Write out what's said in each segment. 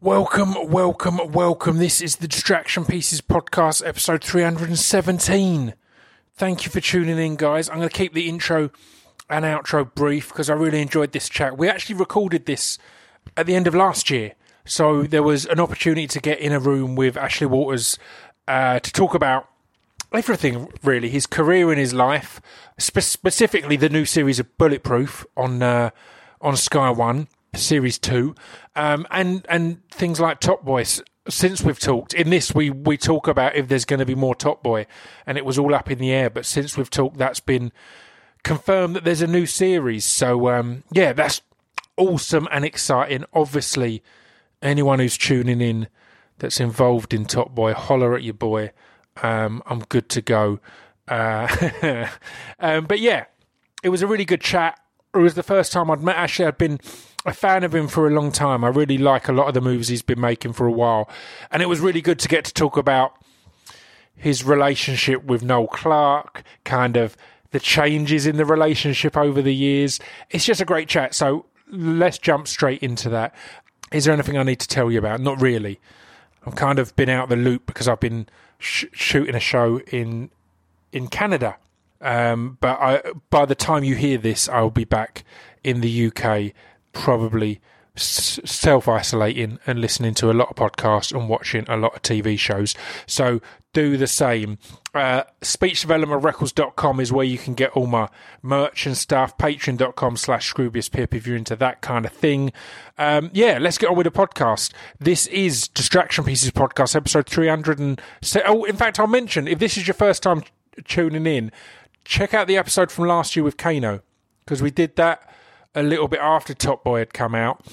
Welcome, welcome, welcome. This is the Distraction Pieces podcast, episode 317. Thank you for tuning in, guys. I'm going to keep the intro and outro brief because I really enjoyed this chat. We actually recorded this at the end of last year. So there was an opportunity to get in a room with Ashley Walters uh, to talk about everything, really his career and his life, spe- specifically the new series of Bulletproof on, uh, on Sky One series two, um, and and things like Top Boy. Since we've talked in this, we we talk about if there's going to be more Top Boy, and it was all up in the air. But since we've talked, that's been confirmed that there's a new series. So um, yeah, that's awesome and exciting. Obviously, anyone who's tuning in that's involved in Top Boy, holler at your boy. Um, I'm good to go. Uh, um, but yeah, it was a really good chat. It was the first time I'd met Ashley. I'd been a fan of him for a long time. I really like a lot of the movies he's been making for a while. And it was really good to get to talk about his relationship with Noel Clarke, kind of the changes in the relationship over the years. It's just a great chat. So let's jump straight into that. Is there anything I need to tell you about? Not really. I've kind of been out of the loop because I've been sh- shooting a show in in Canada. Um, but I, by the time you hear this, I'll be back in the UK probably self isolating and listening to a lot of podcasts and watching a lot of TV shows. So do the same. Uh, speechdevelopmentrecords.com is where you can get all my merch and stuff. Patreon.com slash Pip if you're into that kind of thing. Um, yeah, let's get on with the podcast. This is Distraction Pieces Podcast, episode 300. And, oh, in fact, I'll mention if this is your first time tuning in, check out the episode from last year with Kano because we did that a little bit after Top Boy had come out,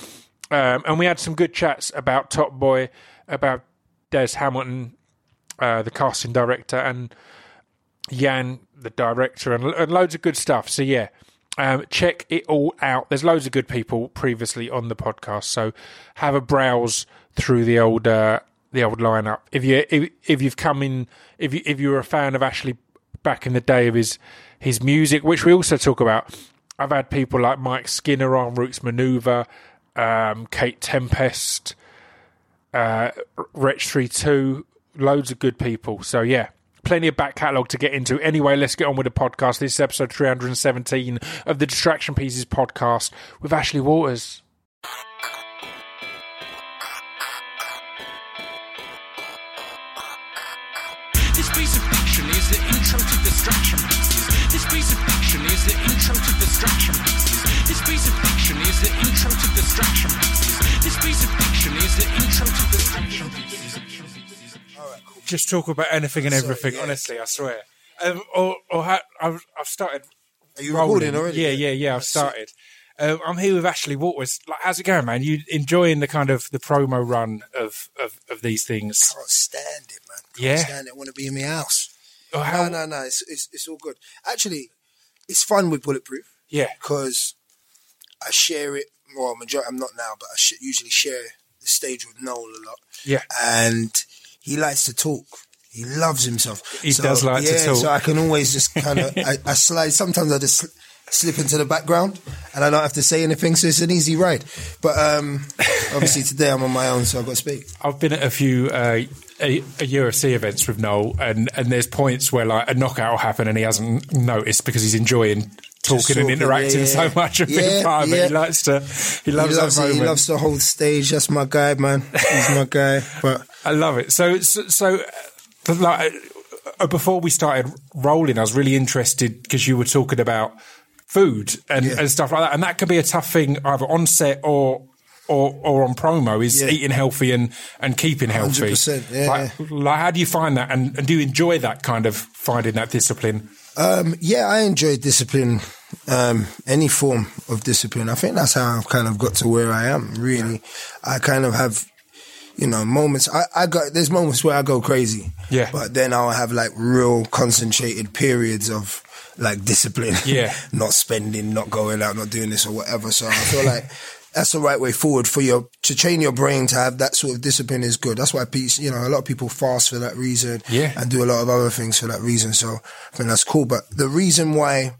um, and we had some good chats about Top Boy, about Des Hamilton, uh, the casting director, and Jan, the director, and, and loads of good stuff. So yeah, um, check it all out. There's loads of good people previously on the podcast, so have a browse through the old uh, the old lineup. If you if, if you've come in, if you if you're a fan of Ashley back in the day of his his music, which we also talk about, I've had people like Mike Skinner on Roots Manuva, um, Kate Tempest, uh, Three Two, loads of good people. So yeah, plenty of back catalogue to get into. Anyway, let's get on with the podcast. This is episode 317 of the Distraction Pieces podcast with Ashley Walters. This piece of fiction is the intro to Distraction is the intro to Distraction Pieces. This piece of fiction is the intro to Distraction Pieces. This piece of fiction is the intro to Distraction Pieces. Just talk about anything and everything, yeah. honestly, I swear. Um, or, or ha- I've, I've started. Are you rolling. recording already? Yeah, yeah, yeah. I've started. Um, I'm here with Ashley Walters. Like, how's it going, man? You enjoying the kind of the promo run of of, of these things? I Can't stand it, man. Can't Yeah? stand it. I want to be in my house. Or how? No, no, no. It's, it's, it's all good. Actually, it's fun with Bulletproof Yeah, because I share it. Well, majority, I'm not now, but I sh- usually share the stage with Noel a lot. yeah. And he likes to talk. He loves himself. He does like to yeah, talk. So I can always just kind of, I, I slide. Sometimes I just sl- slip into the background and I don't have to say anything. So it's an easy ride. But um, obviously today I'm on my own, so I've got to speak. I've been at a few uh, a, a UFC events with Noel, and and there's points where like a knockout will happen, and he hasn't noticed because he's enjoying talking and interacting yeah, so much of Yeah, being part of it. yeah. He likes to. He loves, he loves that it. moment. He loves the whole stage. That's my guy, man. He's my guy. But I love it. So, so, so like, uh, before we started rolling, I was really interested because you were talking about food and, Yeah. and stuff like that, and that could be a tough thing either on set or. Or, or on promo is Yeah. eating healthy and, and keeping healthy. 100%, yeah, Like, like, how do you find that, and, and do you enjoy that kind of finding that discipline? um, yeah, I enjoy discipline. Um, any form of discipline. I think that's how I've kind of got to where I am. Really, I kind of have, you know, moments. I, I got there's moments where I go crazy. Yeah. but then I'll have like real concentrated periods of like discipline. Yeah. not spending, not going out, not doing this or whatever. So I feel like that's the right way forward for your to train your brain to have that sort of discipline is good. That's why pe- you know a lot of people fast for that reason, Yeah. and do a lot of other things for that reason. So I think that's cool. But the reason why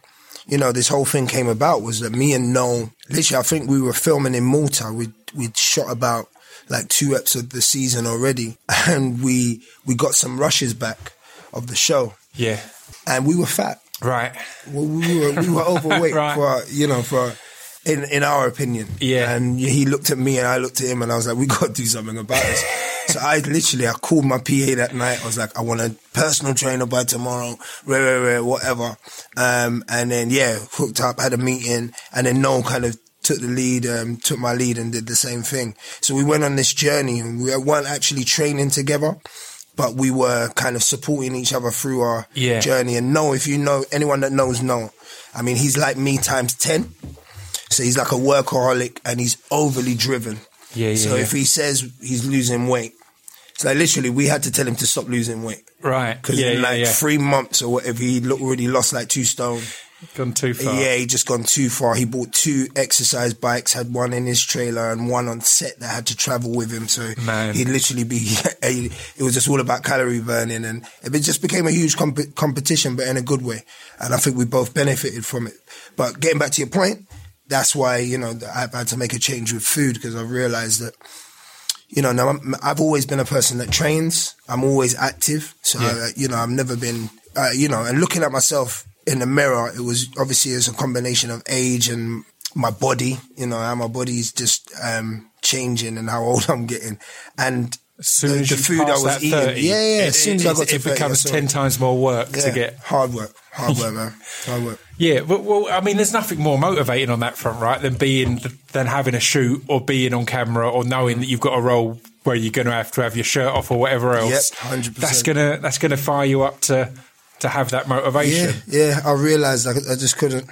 you know this whole thing came about was that me and Noel, literally, I think we were filming in Malta. We we shot about like two eps of the season already, and we we got some rushes back of the show, Yeah. and we were fat. Right. Well, we were we were overweight Right. for you know for in in our opinion. Yeah. And he looked at me and I looked at him and I was like, we got to do something about this. so I literally I called my PA that night. I was like, I want a personal trainer by tomorrow. Rare, rare, rare, whatever. Um, and then yeah, hooked up, had a meeting, and then Noel kind of took the lead, um, took my lead and did the same thing. So we went on this journey and we weren't actually training together. But we were kind of supporting each other through our Yeah. journey. And no, if you know anyone that knows, no, I mean he's like me times ten. So he's like a workaholic and he's overly driven. Yeah, yeah, So yeah. if he says he's losing weight, it's like literally we had to tell him to stop losing weight Right. because yeah, in like yeah. three months or whatever, he already lost like two stone. Gone too far. Yeah, he just gone too far. He bought two exercise bikes, had one in his trailer and one on set that had to travel with him. So Man. he'd literally be, it was just all about calorie burning and it just became a huge comp- competition, but in a good way. And I think we both benefited from it. But getting back to your point, that's why, you know, I've had to make a change with food because I've realized that, you know, now I'm, I've always been a person that trains. I'm always active. So, Yeah. uh, you know, I've never been, uh, you know, and looking at myself in the mirror, it was obviously it's a combination of age and my body, you know, how my body's just, um, changing and how old I'm getting. And As soon the, as the you food I was that eating. 30, yeah, yeah. it- As soon as it, I got to it 30, becomes ten times more work Yeah, to get. hard work, hard work, man, hard work. Yeah, but well, I mean, there's nothing more motivating on that front, right? Than being than having a shoot or being on camera or knowing that you've got a role where you're going to have to have your shirt off or whatever else. Yep, 100%. That's gonna that's gonna fire you up to to have that motivation. Yeah, yeah. I realized like, I just couldn't.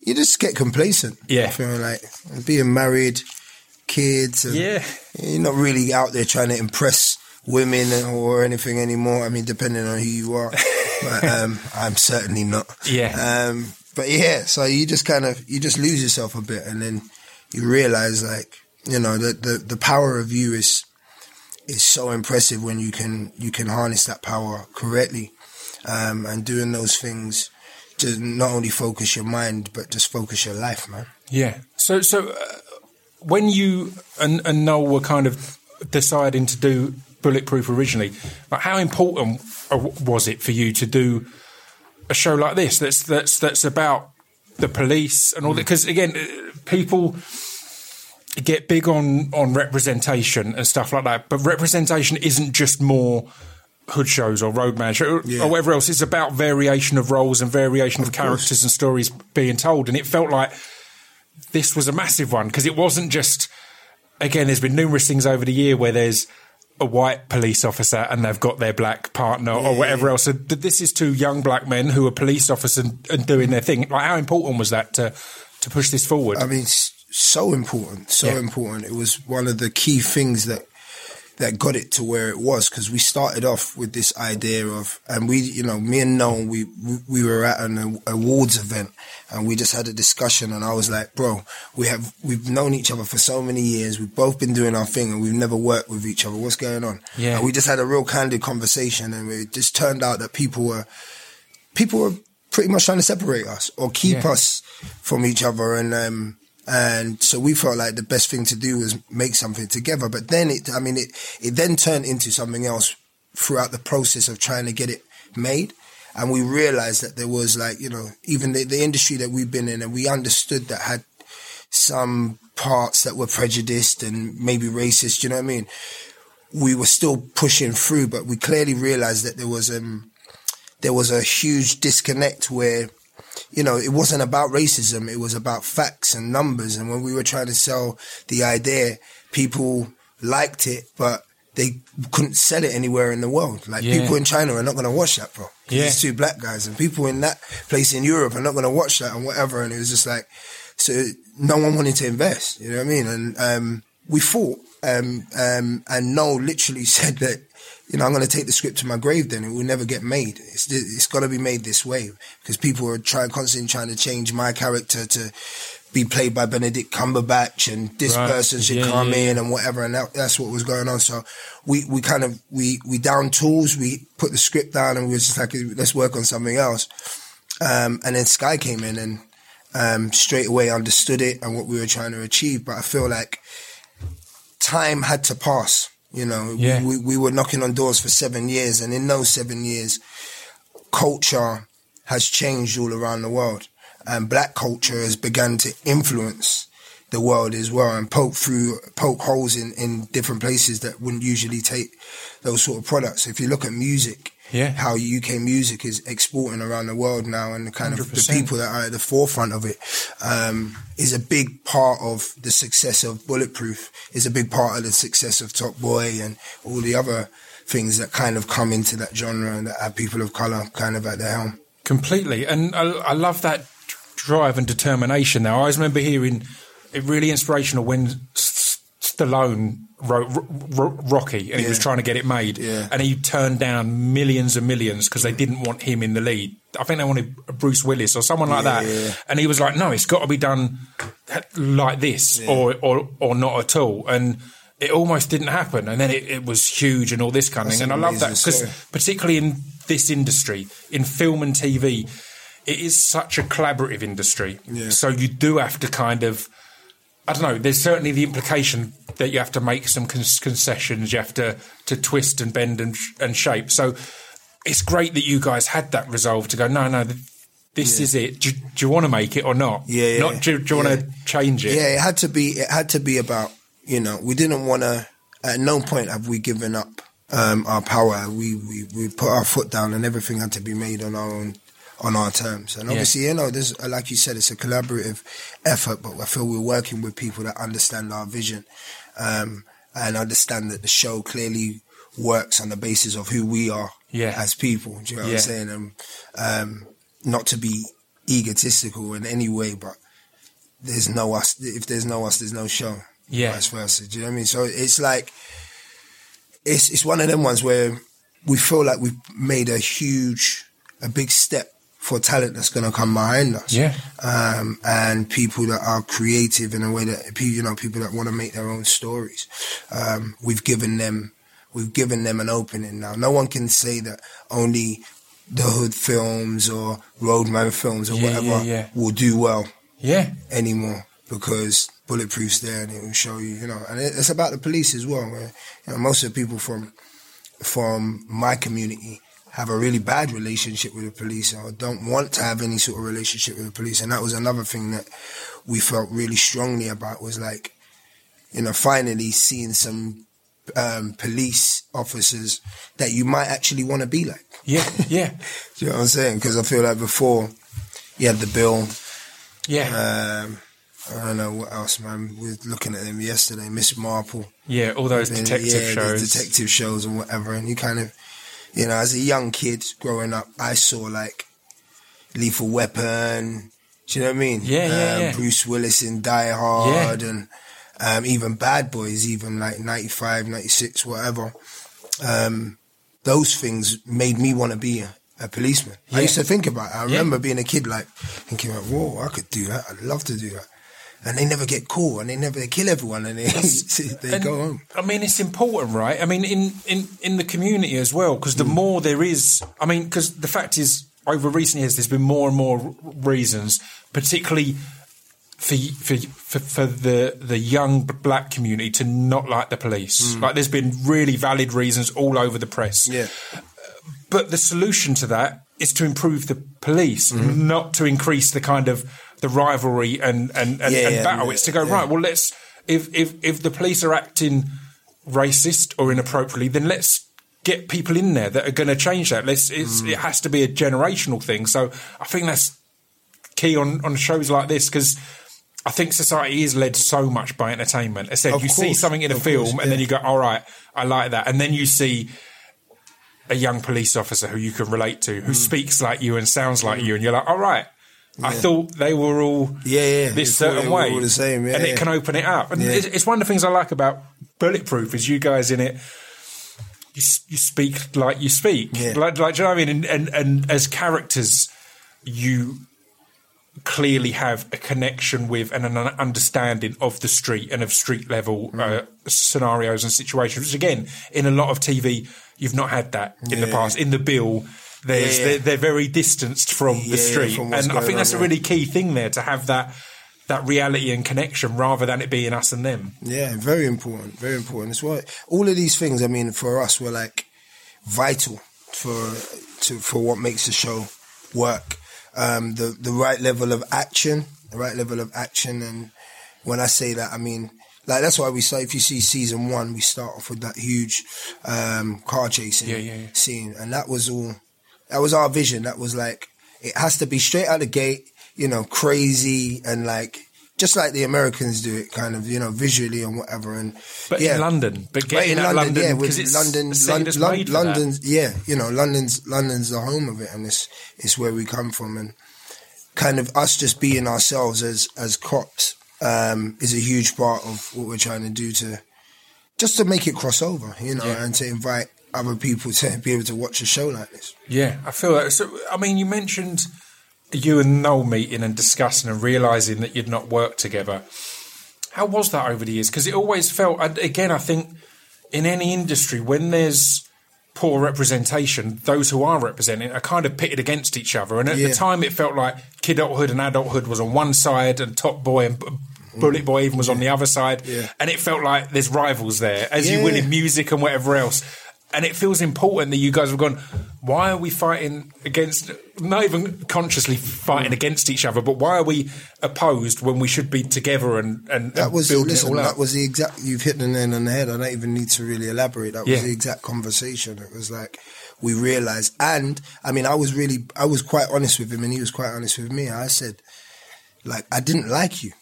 You just get complacent. Yeah. I feel like being married, kids. And Yeah. You're not really out there trying to impress women or anything anymore. I mean, depending on who you are, but um, I'm certainly not. Yeah. Um, but yeah, so you just kind of you just lose yourself a bit, and then you realize like you know the the, the power of you is is so impressive when you can you can harness that power correctly um, and doing those things to not only focus your mind but just focus your life, man. Yeah. So, so uh, when you and, and Noel were kind of deciding to do Bulletproof originally, like how important was it for you to do a show like this? That's that's that's about the police and all that. Because again, uh, people get big on on representation and stuff like that, but representation isn't just more hood shows or roadman show Yeah. or whatever else. It's about variation of roles and variation of, Of characters course. and stories being told. And it felt like this was a massive one because it wasn't just. Again, there's been numerous things over the year where there's a white police officer and they've got their black partner or whatever else. So th- this is two young black men who are police officers and, and doing their thing. Like, how important was that to to push this forward? I mean, so important, so Yeah. important. It was one of the key things that that got it to where it was because we started off with this idea of, and we, you know, me and Noel, we we- we were at an awards event and we just had a discussion, and I was like, bro, we have we've known each other for so many years, we've both been doing our thing, and we've never worked with each other. What's going on? Yeah. and we just had a real candid conversation, and it just turned out that people were people were pretty much trying to separate us or keep Yeah. us from each other and um and so we felt like the best thing to do was make something together. But then it i mean it it then turned into something else throughout the process of trying to get it made. And we realized that there was like you know even the, the industry that we've been in and we understood that had some parts that were prejudiced and maybe racist you know what i mean? We were still pushing through but we clearly realized that there was um there was a huge disconnect where you know, it wasn't about racism. It was about facts and numbers. And when we were trying to sell the idea, people liked it, but they couldn't sell it anywhere in the world. Like Yeah. people in China are not going to watch that, bro. Yeah. It's two black guys and people in that place in Europe are not going to watch that and whatever. And it was just like, so no one wanted to invest. You know what I mean? And, um, we fought, um, um, and Noel literally said that, you know, I'm going to take the script to my grave then. It will never get made. It's, it's got to be made this way because people are trying, constantly trying to change my character to be played by Benedict Cumberbatch and this Right. person should Yeah, come yeah, in and whatever. And that, that's what was going on. So we, we kind of, we, we down tools, we put the script down and we was just like, let's work on something else. Um, and then Sky came in and, um, straight away understood it and what we were trying to achieve. But I feel like time had to pass. You know, Yeah. we, we were knocking on doors for seven years, and in those seven years, culture has changed all around the world, and black culture has begun to influence the world as well, and poke through poke holes in in different places that wouldn't usually take those sort of products. If you look at music, Yeah. how UK music is exporting around the world now, and the kind of the people that are at the forefront of it um, is a big part of the success of Bulletproof. Is a big part of the success of Top Boy and all the other things that kind of come into that genre and that have people of color kind of at the helm. Completely, and I, I love that drive and determination. Now, I always remember hearing it really inspirational when Stallone wrote Rocky, and he was trying to get it made, Yeah. and he turned down millions and millions because they didn't want him in the lead. I think they wanted Bruce Willis or someone like Yeah, that, and he was like, "No, it's got to be done like this, or or or not at all." And it almost didn't happen, and then it, it was huge and all this kind of That's thing. And I love that because particularly in this industry, in film and TV, it is such a collaborative industry. So you do have to kind of, I don't know. There's certainly the implication that you have to make some con- concessions. You have to to twist and bend and, sh- and shape. So it's great that you guys had that resolve to go. No, no. th- This Yeah. is it. Do, do you want to make it or not? Yeah, yeah. Not do, do you want Yeah. to change it? Yeah, it had to be. It had to be about. You know, we didn't want to. At no point have we given up um, our power. We, we we put our foot down, and everything had to be made on our own on our terms. And Yeah. obviously, you know, there's like you said, it's a collaborative effort. But I feel we're working with people that understand our vision um, and understand that the show clearly works on the basis of who we are Yeah. as people. Do you know what Yeah. I'm saying? And um, not to be egotistical in any way, but there's no us. If there's no us, there's no show. Yeah. Vice versa. Do you know what I mean? So it's like it's it's one of them ones where we feel like we've made a huge, a big step for talent that's going to come behind us. Yeah. Um, and people that are creative in a way that you know people that want to make their own stories. Um, we've given them we've given them an opening now. No one can say that only the hood films or roadman films or Yeah, whatever yeah, yeah. will do well Yeah. anymore because bulletproof's there and it will show you, you know. And it's about the police as well. Where, you know, most of the people from from my community have a really bad relationship with the police or don't want to have any sort of relationship with the police. And that was another thing that we felt really strongly about was like, you know, finally seeing some um, police officers that you might actually want to be like. Yeah. Yeah. Do you know what I'm saying? Because I feel like before you had the bill, Yeah. um, I don't know what else, man. We were looking at them yesterday, Miss Marple. yeah. All those detective yeah, shows. detective shows and whatever. And you kind of, you know, as a young kid growing up, I saw like Lethal Weapon. Do you know what I mean? Yeah, yeah, um, yeah. Bruce Willis in Die Hard and um, even Bad Boys, even like 95, 96, whatever. Um, those things made me want to be a, a policeman. Yeah. I used to think about it. I Yeah. remember being a kid, like thinking, like, "Whoa, I could do that. I'd love to do that." And they never get caught, and they never they kill everyone, and they they And, go home. I mean, it's important, right? I mean, in in in the community as well, because the more there is, I mean, because the fact is, over recent years, there's been more and more reasons, particularly for for for, for the the young black community to not like the police. Like, there's been really valid reasons all over the press. Yeah, But the solution to that is to improve the police, Mm-hmm. not to increase the kind of the rivalry and and, and, Yeah, and battle. yeah, it's to go yeah. right. Well, let's if if if the police are acting racist or inappropriately, then let's get people in there that are going to change that. Let's it's, Mm. it has to be a generational thing. So I think that's key on on shows like this because. I think society is led so much by entertainment. I said Of you see something in a film course, and then you go, "All right, I like that," and then you see a young police officer who you can relate to, Mm. who speaks like you and sounds like you, and you're like, all right. I thought they were all Yeah, yeah. this certain way, all the same, yeah, and it can open it up. And Yeah. it's, it's one of the things I like about Bulletproof is you guys in it. You, you speak like you speak, Yeah. like, like do you know what I mean? And, and and as characters, you clearly have a connection with and an understanding of the street and of street level Mm. uh, scenarios and situations. Which again, in a lot of TV, you've not had that in the past. In the bill, there's Yeah, yeah. They're, they're very distanced from Yeah, the street, from and I think that's a really key thing there to have that that reality and connection rather than it being us and them. Yeah, very important, very important. It's what all of these things. I mean, for us, were like vital for to for what makes the show work. Um, the the right level of action, the right level of action, and when I say that, I mean like that's why we say if you see season one, we start off with that huge um, car chasing Yeah, yeah, yeah. scene, and that was all. That was our vision. That was like it has to be straight out the gate, you know, crazy and like just like the Americans do it, kind of, you know, visually and whatever. And But yeah, in London, but But in London, London, yeah, because with it's London, Lon- Lon- that. London's, yeah, you know, London's London's the home of it, and it's it's where we come from, and kind of us just being ourselves as as cops um, is a huge part of what we're trying to do to just to make it cross over, you know, Yeah. and to invite other people to be able to watch a show like this. Yeah, I feel that. So, I mean, you mentioned you and Noel meeting and discussing and realizing that you'd not worked together. How was that over the years? Because it always felt, and again, I think in any industry, when there's poor representation, those who are representing are kind of pitted against each other. And at Yeah. the time, it felt like kidulthood and adulthood was on one side, and Top Boy and Bullet Boy even was on the other side. Yeah. And it felt like there's rivals there, as you Yeah. will in music and whatever else. And it feels important that you guys have gone, why are we fighting against, not even consciously fighting mm. against each other, but why are we opposed when we should be together and, and, That was building listen. it all That was the exact. You've hit the nail on the head. I don't even need to really elaborate. That Yeah. was the exact conversation. It was like we realized, and I mean, I was really, I was quite honest with him, and he was quite honest with me. I said, like, I didn't like you.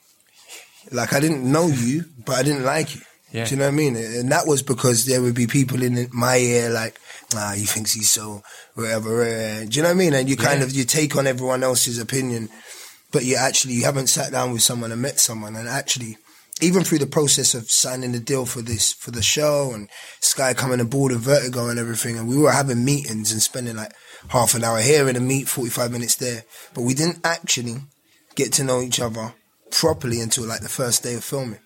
Like, I didn't know you, but I didn't like you. Yeah. Do you know what I mean? And that was because there would be people in my ear like, ah, he thinks he's so whatever. eh." Do you know what I mean? And you kind Yeah. of you take on everyone else's opinion, but you actually you haven't sat down with someone and met someone and actually even through the process of signing the deal for this for the show and Sky coming aboard and Vertigo and everything, and we were having meetings and spending like half an hour here in a meet, forty five minutes there, but we didn't actually get to know each other properly until like the first day of filming.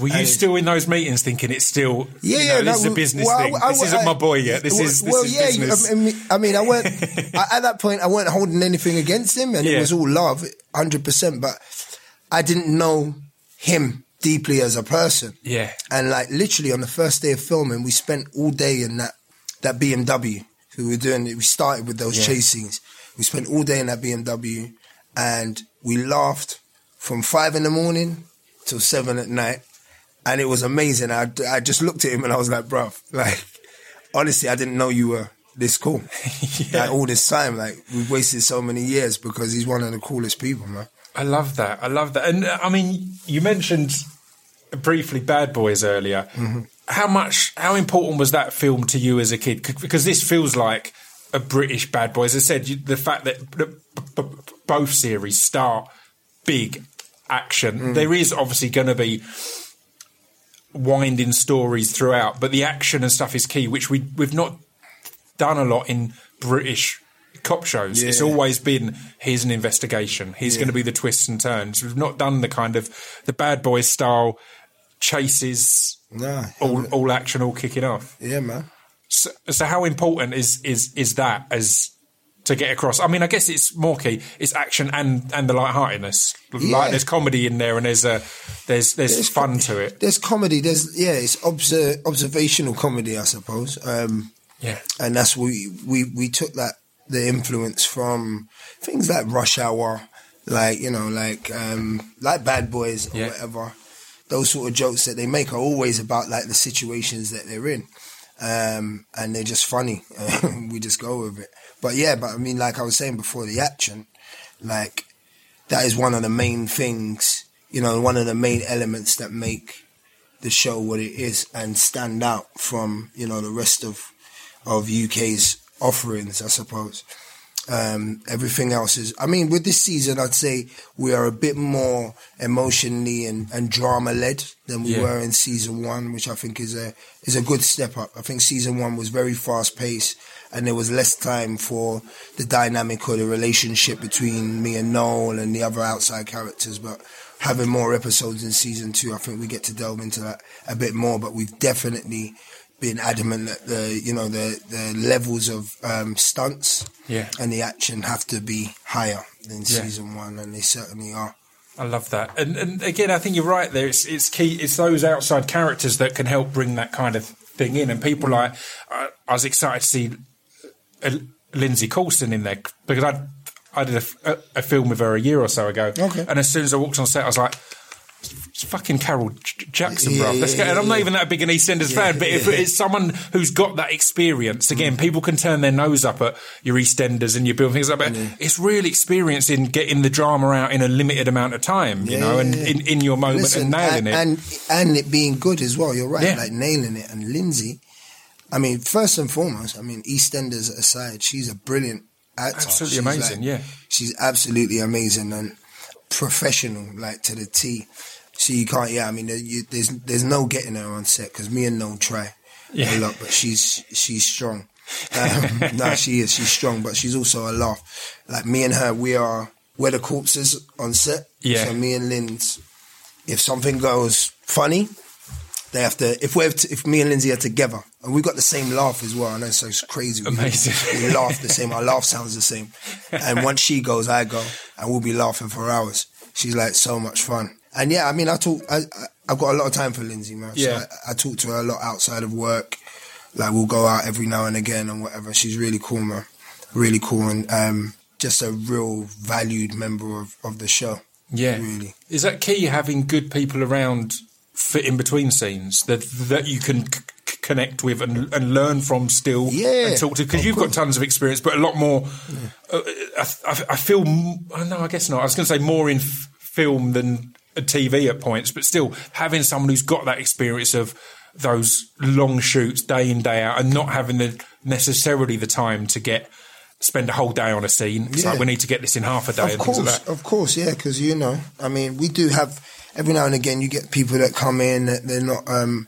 Were you and- still in those meetings thinking it's still, Yeah, you yeah, know, no, this is a business well, I- thing. I- this I- isn't my boy yet. This well, is this well, is yeah. business. I mean, I mean, I weren't I, at that point. I weren't holding anything against him, and Yeah. it was all love, hundred percent. But I didn't know him deeply as a person. yeah. And like literally on the first day of filming, we spent all day in that that BMW. We were doing. We started with those Yeah. chase scenes. We spent all day in that BMW, and we laughed from five in the morning till seven at night, and it was amazing. I I just looked at him and I was like, bruv, like honestly, I didn't know you were this cool. Like all this time, like we've wasted so many years because he's one of the coolest people, man. I love that. I love that. And uh, I mean, you mentioned briefly Bad Boys earlier. Mm-hmm. How much, how important was that film to you as a kid? C- Because this feels like a British Bad Boys. As I said, you, the fact that b- b- both series start big action. Mm. There is obviously going to be winding stories throughout, but the action and stuff is key, which we we've not done a lot in British cop shows. It's always been here's an investigation. Here's going to be the twists and turns. We've not done the kind of the bad boy style chases, Nah, all all action, all kicking off. yeah, man. So, so how important is is is that as to get across? I mean, I guess it's more key. It's action and and the lightheartedness. Yeah. Like there's comedy in there, and there's a there's there's, There's fun to it. There's comedy. There's yeah, it's obser- observational comedy, I suppose. Um, Yeah, and that's we we we took that the influence from things like Rush Hour, like you know, like um, like Bad Boys or Yeah. whatever. Those sort of jokes that they make are always about like the situations that they're in, um, and they're just funny. we just go with it. But yeah, but I mean, like I was saying before, the action, like that is one of the main things. You know, one of the main elements that make the show what it is and stand out from you know the rest of of UK's offerings, I suppose. Um, everything else is, I mean, with this season, I'd say we are a bit more emotionally and, and drama led than we Yeah. were in season one, which I think is a is a good step up. I think season one was very fast paced, and there was less time for the dynamic or the relationship between me and Noel and the other outside characters. But having more episodes in season two, I think we get to delve into that a bit more. But we've definitely been adamant that the you know the the levels of um, stunts Yeah. and the action have to be higher than Yeah. season one, and they certainly are. I love that, and and again, I think you're right there. It's it's key. It's those outside characters that can help bring that kind of thing in, and people like I, I was excited to see uh, Lindsey Coulson in there because I I did a, a, a film with her a year or so ago, Okay. and as soon as I walked on set, I was like. It's fucking Carol J- Jackson, Yeah, bro. Yeah. And I'm not even that big an EastEnders fan, but if it's someone who's got that experience, again, Mm. people can turn their nose up at your EastEnders and you build things like that. But it's really experience in getting the drama out in a limited amount of time, you know, and in, in your moment Listen, and nailing and, it. and and it being good as well. You're right, like nailing it. And Lindsey, I mean, first and foremost, I mean, EastEnders aside, she's a brilliant actor. Absolutely She's amazing, like- yeah. she's absolutely amazing and professional, like to the T. So you can't, yeah. I mean, you, there's there's no getting her on set because me and No try Yeah. a lot, but she's she's strong. Um, no, she is. She's strong, but she's also a laugh. Like me and her, we are we're the corpses on set. Yeah. So me and Lynn's, if something goes funny, they have to. If we have to, if me and Lindsey are together, and we've got the same laugh as well. I know it's so crazy. We, Amazing. We laugh the same. Our laugh sounds the same. And once she goes, I go, and we'll be laughing for hours. She's like so much fun. And yeah, I mean, I talk. I, I I've got a lot of time for Lindsey, man. So Yeah. I, I talk to her a lot outside of work. Like we'll go out every now and again and whatever. She's really cool, man. Really cool and um, just a real valued member of, of the show. yeah. Really. Is that key having good people around fit in between scenes that that you can c- connect with and, and learn from still Yeah, and talk to? Because you've got tons of experience, but a lot more. Uh, I, I, I feel. oh, No, I guess not. I was going to say more in f- film than a TV at points, but still having someone who's got that experience of those long shoots day in day out and not having the necessarily the time to get spend a whole day on a scene. It's Yeah. like we need to get this in half a day Of course, like of course, yeah, because you know, I mean, we do have every now and again you get people that come in that they're not um,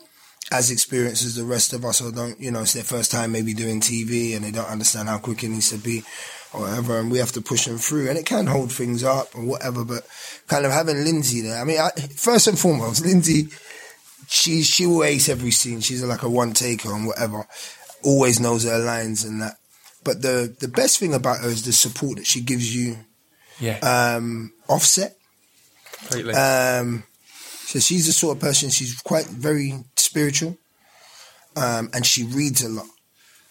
as experienced as the rest of us, or don't, you know, it's their first time maybe doing TV and they don't understand how quick it needs to be, or whatever, and we have to push them through, and it can hold things up or whatever. But kind of having Lindsey there, I mean, I, first and foremost, Lindsey, she she will ace every scene. She's like a one taker and whatever. Always knows her lines and that. But the the best thing about her is the support that she gives you Yeah, um, offset. Completely. Um, so she's the sort of person. She's quite very spiritual, um, and she reads a lot.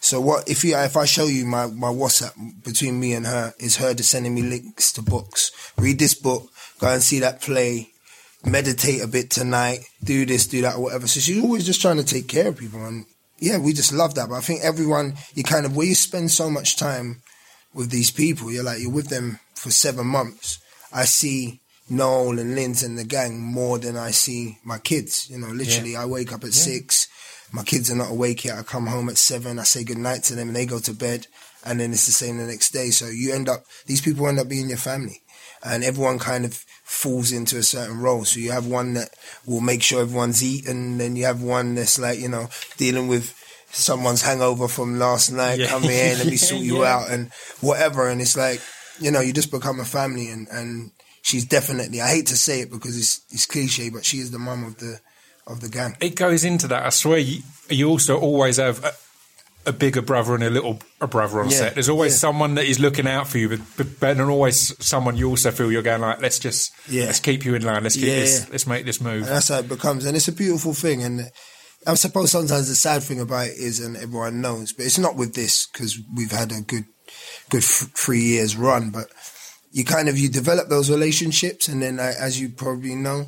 So what if you if I show you my my WhatsApp between me and her is her just sending me links to books. Read this book. Go and see that play. Meditate a bit tonight. Do this, do that, or whatever. So she's always just trying to take care of people, and yeah, we just love that. But I think everyone, you kind of where you spend so much time with these people. You're like you're with them for seven months. I see Noel and Linz and the gang more than I see my kids. You know, literally, I wake up at six. My kids are not awake yet. I come home at seven. I say good night to them, and they go to bed. And then it's the same the next day. So you end up these people end up being your family, and everyone kind of falls into a certain role. So you have one that will make sure everyone's eaten, then you have one that's like you know dealing with someone's hangover from last night. Yeah. Come here, let me sort you Yeah. out, and whatever. And it's like you know you just become a family, and and she's definitely. I hate to say it because it's it's cliche, but she is the mum of the of the gang. it goes into that. I swear, you, you also always have a, a bigger brother and a little a brother on Yeah, set. There's always yeah. someone that is looking out for you, but, but then always someone you also feel you're going like, let's just Yeah. let's keep you in line. Let's keep Yeah, this. Let's make this move. And that's how it becomes, and it's a beautiful thing. And I suppose sometimes the sad thing about it is, and everyone knows, but it's not with this because we've had a good, good f- three years run. But you kind of you develop those relationships, and then uh, as you probably know,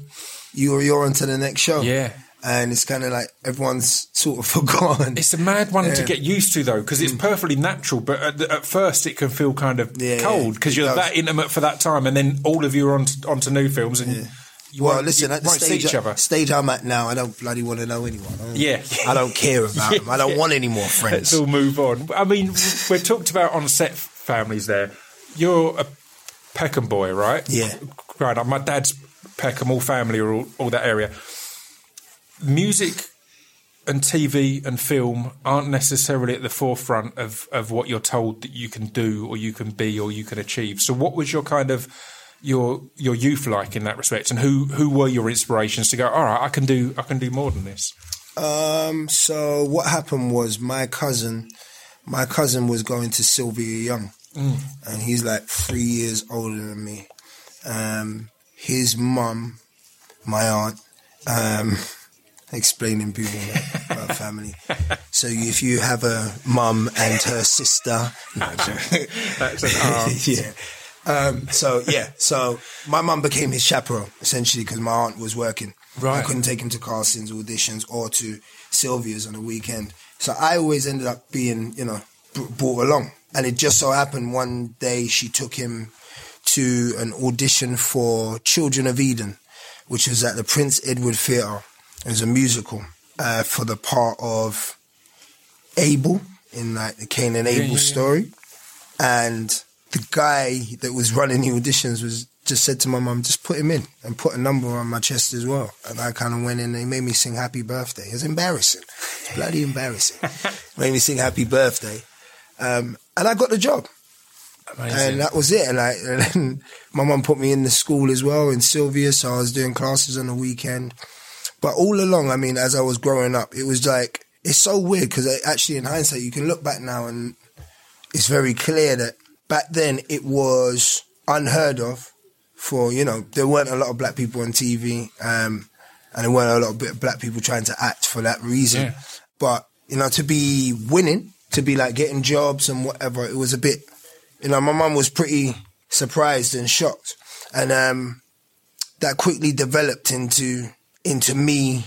you're you're on to the next show. Yeah. and it's kind of like everyone's sort of forgotten. It's a mad one to Yeah. Mm. get used to though, because it's perfectly natural. But at, the- at first, it can feel kind of Yeah, cold because it you're that intimate for that time, and then all of you are on onto new films, and you well, listen, at the stage, each other. stage I'm at now, I don't bloody want to know anyone. I Yeah. I don't care about them. I don't Yeah. want any more friends. Let's all move on. I mean, we've talked about on set families there. You're a Peckham boy, right? Yeah. Right. My dad's Peckham, all family or all, all that area. Music and TV and film aren't necessarily at the forefront of, of what you're told that you can do or you can be or you can achieve. So what was your kind of your your youth like in that respect and who who were your inspirations to go, all right, I can do I can do more than this? Um, so what happened was my cousin, my cousin was going to Sylvia Young, and he's like three years older than me. Um, his mum, my aunt, um, explaining people about family. So if you have a mum and her sister, no, That's an aunt. yeah. Um, so yeah, so my mum became his chaperone essentially because my aunt was working. Right. I couldn't take him to castings, auditions, or to Sylvia's on the weekend. So I always ended up being, you know, b- brought along. And it just so happened one day she took him to an audition for Children of Eden, which was at the Prince Edward Theatre. It was a musical uh, for the part of Abel in like the Cain and Abel yeah, yeah. story. And the guy that was running the auditions was just said to my mum, just put him in and put a number on my chest as well. And I kind of went in and he made me sing happy birthday. It was embarrassing. It's bloody embarrassing. made me sing happy birthday. Um, and I got the job. Amazing. And that was it. And, I, and then my mum put me in the school as well in Sylvia. So I was doing classes on the weekend. But all along, I mean, as I was growing up, it was like, it's so weird because actually in hindsight, you can look back now and it's very clear that back then it was unheard of for, you know, there weren't a lot of black people on TV. Um, and there weren't a lot of black people trying to act for that reason. Yeah. But, you know, to be winning, to be like getting jobs and whatever, it was a bit, you know, my mum was pretty surprised and shocked. And, um, that quickly developed into, into me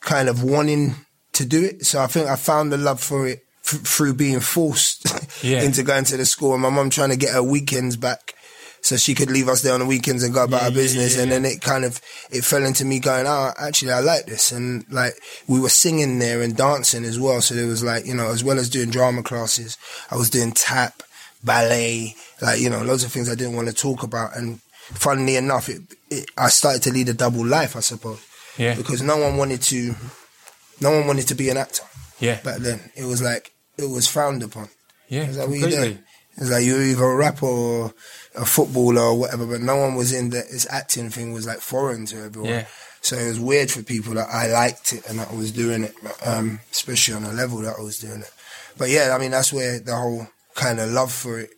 kind of wanting to do it. So I think I found the love for it f- through being forced Yeah. into going to the school and my mum trying to get her weekends back so she could leave us there on the weekends and go about Yeah, her yeah, business. yeah, and then it kind of, it fell into me going, oh, actually I like this. And like we were singing there and dancing as well. So there was like, you know, as well as doing drama classes, I was doing tap, ballet, like, you know, loads of things I didn't want to talk about. And funnily enough, it, it, I started to lead a double life, I suppose yeah. because no one wanted to no one wanted to be an actor Yeah. back then it was like it was frowned upon Yeah. like Completely. It's like you're either a rapper or a footballer or whatever but no one was in that this acting thing was like foreign to everyone Yeah. so it was weird for people that I liked it and that I was doing it um, especially on a level that I was doing it but yeah I mean that's where the whole kind of love for it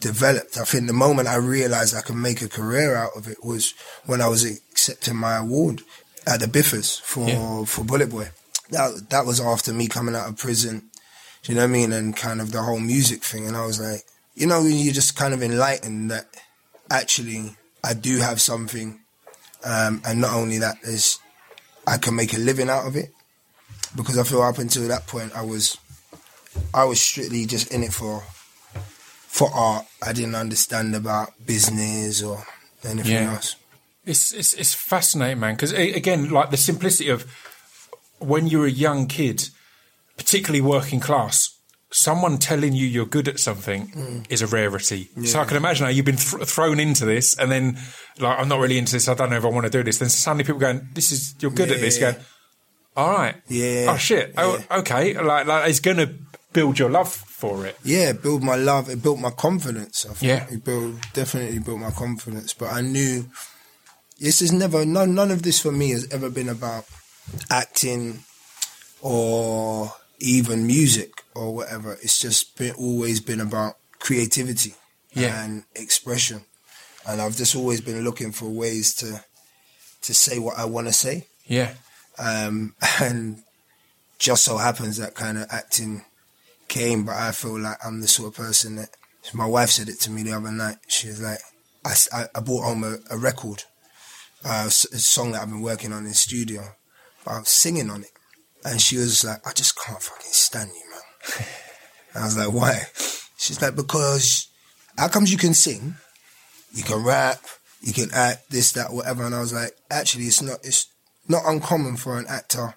developed I think the moment I realized I could make a career out of it was when I was accepting my award at the BIFAs for Yeah. for Bullet Boy. That that was after me coming out of prison. Do you know what I mean? And kind of the whole music thing. And I was like, you know, you're just kind of enlightened that actually I do have something, um, and not only that, there's I can make a living out of it. Because I feel up until that point, I was I was strictly just in it for for art. I didn't understand about business or anything Yeah. else. It's it's it's fascinating, man. Because again, like the simplicity of when you're a young kid, particularly working class, someone telling you you're good at something mm. is a rarity. So I can imagine how you've been th- thrown into this, and then like I'm not really into this. I don't know if I want to do this. Then suddenly people going, "This is you're good at this." Going, all right, Yeah. Oh shit. Oh, okay. Like like it's gonna build your love for it. yeah, Build my love. It built my confidence. I think. Yeah. it built definitely built my confidence. But I knew this is never. None, none of this for me has ever been about acting or even music or whatever. It's just been always been about creativity Yeah. and expression. And I've just always been looking for ways to to say what I want to say. Yeah. Um, and just so happens that kind of acting came, but I feel like I'm the sort of person that my wife said it to me the other night. She was like, I, I brought home a, a record, uh, a song that I've been working on in the studio, but I was singing on it. And she was like, I just can't fucking stand you, man. I was like, why? She's like, because how comes you can sing, you can rap, you can act, this, that, whatever. And I was like, actually, it's not, it's not uncommon for an actor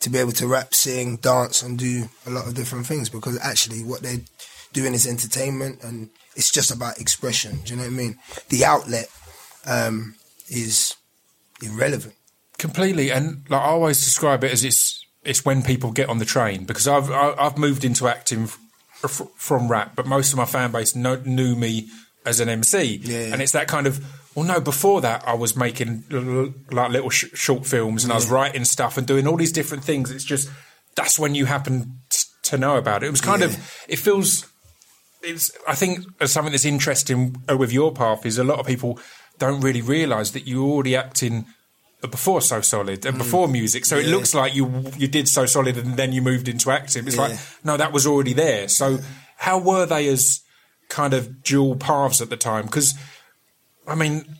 to be able to rap, sing, dance, and do a lot of different things because actually what they're doing is entertainment and it's just about expression. Do you know what I mean? The outlet um, is irrelevant. completely and like i always describe it as it's it's when people get on the train because i've i've moved into acting f- from rap but most of my fan base know, knew me as an mc Yeah, yeah. and it's that kind of well no before that i was making l- like little sh- short films and i was writing stuff and doing all these different things it's just that's when you happen t- to know about it it was kind Yeah. of it feels it's I think as something that's interesting uh, with your path is a lot of people don't really realise that you're already acting before So Solid and before music. So it Mm. Looks like you you did So Solid and then you moved into acting. It's like no, that was already there. So how were they as kind of dual paths at the time? Because I mean,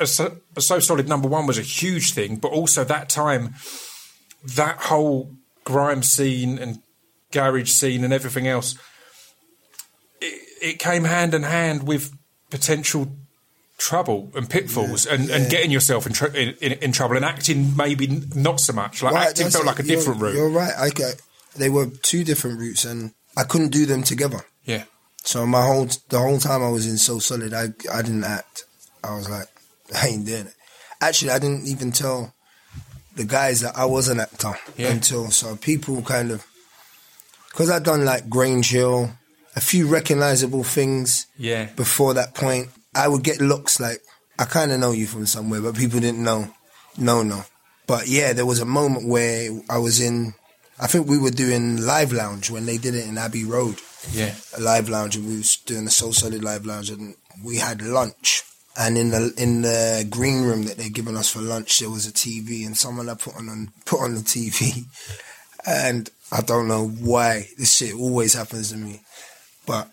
a so, a so Solid number one was a huge thing, but also that time, that whole grime scene and garage scene and everything else, it, it came hand in hand with potential trouble and pitfalls and, and getting yourself in, tr- in, in, in trouble and acting maybe not so much. Like Right, acting felt like a different route. You're right. I get, they were two different routes, and I couldn't do them together. Yeah. So my whole the whole time I was in So Solid, I I didn't act. I was like, I ain't doing it. Actually, I didn't even tell the guys that I was an actor Yeah. until so people kind of because I'd done like Grange Hill, a few recognizable things Yeah. before that point. I would get looks like I kind of know you from somewhere, but people didn't know. No, no. But yeah, there was a moment where I was in. I think we were doing live lounge when they did it in Abbey Road Yeah. a live lounge and we was doing a So Solid live lounge and we had lunch and in the in the green room that they'd given us for lunch there was a TV and someone had put on put on the TV and I don't know why this shit always happens to me but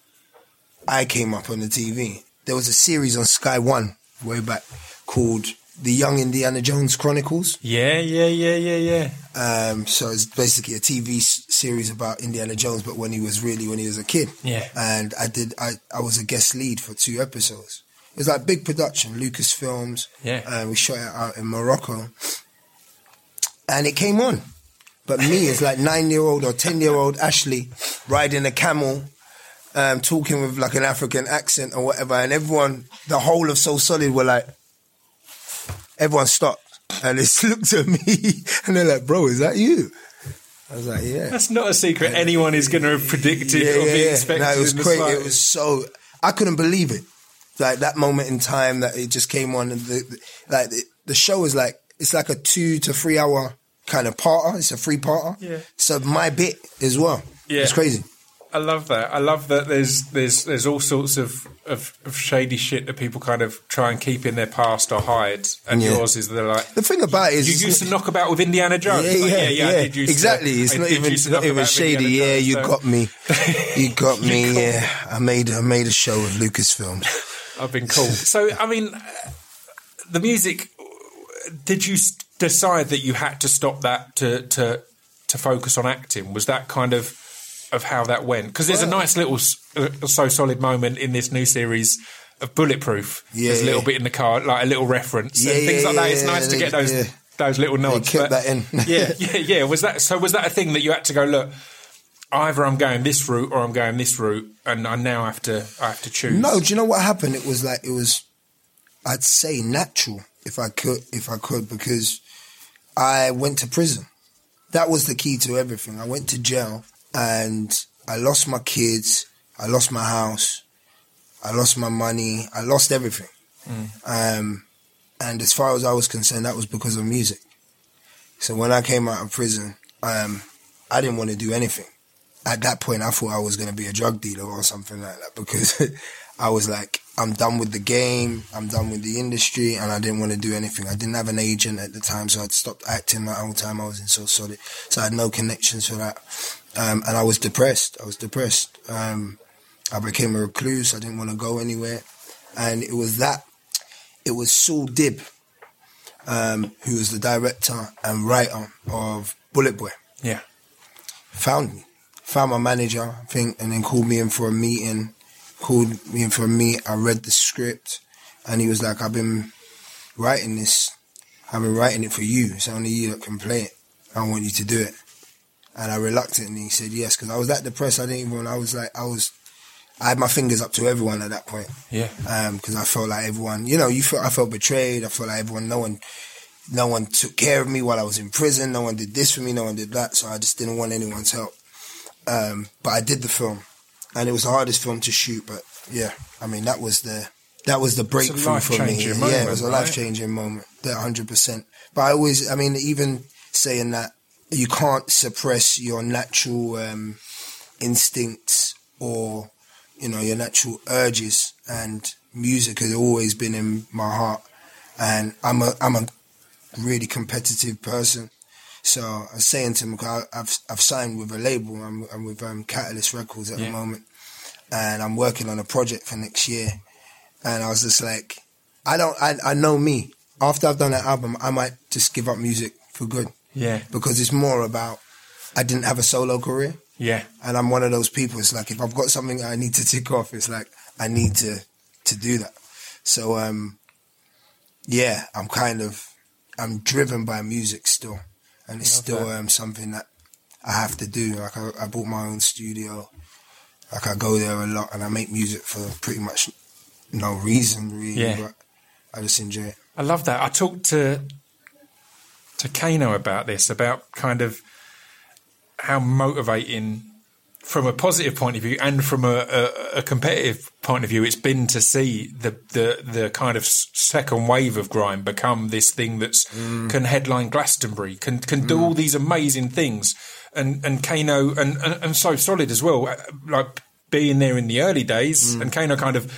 I came up on the TV there was a series on Sky One way back called The Young Indiana Jones Chronicles Yeah, yeah, yeah, yeah, yeah. um, so it's basically a TV s- series about Indiana Jones, but when he was really when he was a kid. Yeah. And I did I, I was a guest lead for two episodes. It was like big production, Lucasfilms. Yeah. And we shot it out in Morocco. And it came on. But me as like nine year old or ten year old Ashley riding a camel, um, talking with like an African accent or whatever, and everyone the whole of So Solid were like everyone stopped and they looked at me and they're like, "Bro, is that you?" I was like, "Yeah." That's not a secret. Anyone is going to have predicted yeah, or yeah, be yeah. expected. No, it was great. It was so I couldn't believe it. Like that moment in time that it just came on, and the, the like the, the show is like it's like a two to three hour kind of parter. It's a free parter. Yeah. So my bit as well. Yeah. It's crazy. I love that. I love that. There's there's there's all sorts of, of, of shady shit that people kind of try and keep in their past or hide, and Yeah. yours is they're like. The thing about it is, You used to knock about with Indiana Jones. Yeah, Like, yeah, yeah, yeah. I did used to- exactly. it's I not even, not even shady. Indiana Yeah, you so- got me. You got me. yeah, I made I made a show with Lucasfilms. I've been cool. So, I mean, uh, the music. Did you decide that you had to stop that to to to focus on acting? Was that kind of of how that went? Because there's a nice little uh, so solid moment in this new series of Bulletproof. Yeah, there's a little yeah. bit in the car, like a little reference Yeah, and things like that. It's nice to get those those little nods. kept but- that in. yeah, yeah, yeah. Was that so? Was that a thing that you had to go look? Either I'm going this route or I'm going this route, and I now have to I have to choose. No, do you know what happened? It was like it was, I'd say natural if I could, if I could, because I went to prison. That was the key to everything. I went to jail and I lost my kids, I lost my house, I lost my money, I lost everything. Um, and as far as I was concerned, that was because of music. So when I came out of prison, um, I didn't want to do anything at that point, I thought I was going to be a drug dealer or something like that because I was like, I'm done with the game, I'm done with the industry, and I didn't want to do anything. I didn't have an agent at the time, so I'd stopped acting that whole time I was in So Solid. So I had no connections for that. Um, and I was depressed. I was depressed. Um, I became a recluse. I didn't want to go anywhere. And it was that, it was Saul Dibb, um, who was the director and writer of Bullet Boy Yeah. found me, found my manager, I think, and then called me in for a meeting. Called me in for a meet. I read the script, and he was like, "I've been writing this. I've been writing it for you. It's only you that can play it. I want you to do it." And I reluctantly said yes because I was that depressed. I didn't even. I was like, I was. I had my fingers up to everyone at that point Yeah. because I felt like everyone, you know, you felt I felt betrayed. I felt like everyone, no one, no one took care of me while I was in prison. No one did this for me. No one did that. So I just didn't want anyone's help. Um, but I did the film, and it was the hardest film to shoot. But yeah, I mean that was the that was the breakthrough for me. life-changing yeah, it was a life changing moment. That hundred percent. But I always, I mean, even saying that you can't suppress your natural um, instincts or you know your natural urges and music has always been in my heart and I'm a I'm a really competitive person. So I was saying to him, I've I've signed with a label. I'm, I'm with um, Catalyst Records at Yeah. the moment, and I'm working on a project for next year. And I was just like, I don't, I, I know me. After I've done that album, I might just give up music for good Yeah. because it's more about I didn't have a solo career, Yeah. and I'm one of those people. It's like if I've got something I need to tick off, it's like I need to to do that. So um, yeah, I'm kind of I'm driven by music still, and it's still um, something that I have to do. Like I, I bought my own studio. Like I go there a lot, and I make music for pretty much no reason really, Yeah. but I just enjoy it. I love that. I talked to to Kano about this, about kind of how motivating from a positive point of view and from a, a, a competitive point of view it's been to see the the, the kind of second wave of grime become this thing that's mm. can headline Glastonbury can can do all mm. these amazing things. And and Kano and, and and so solid as well like being there in the early days mm. and Kano kind of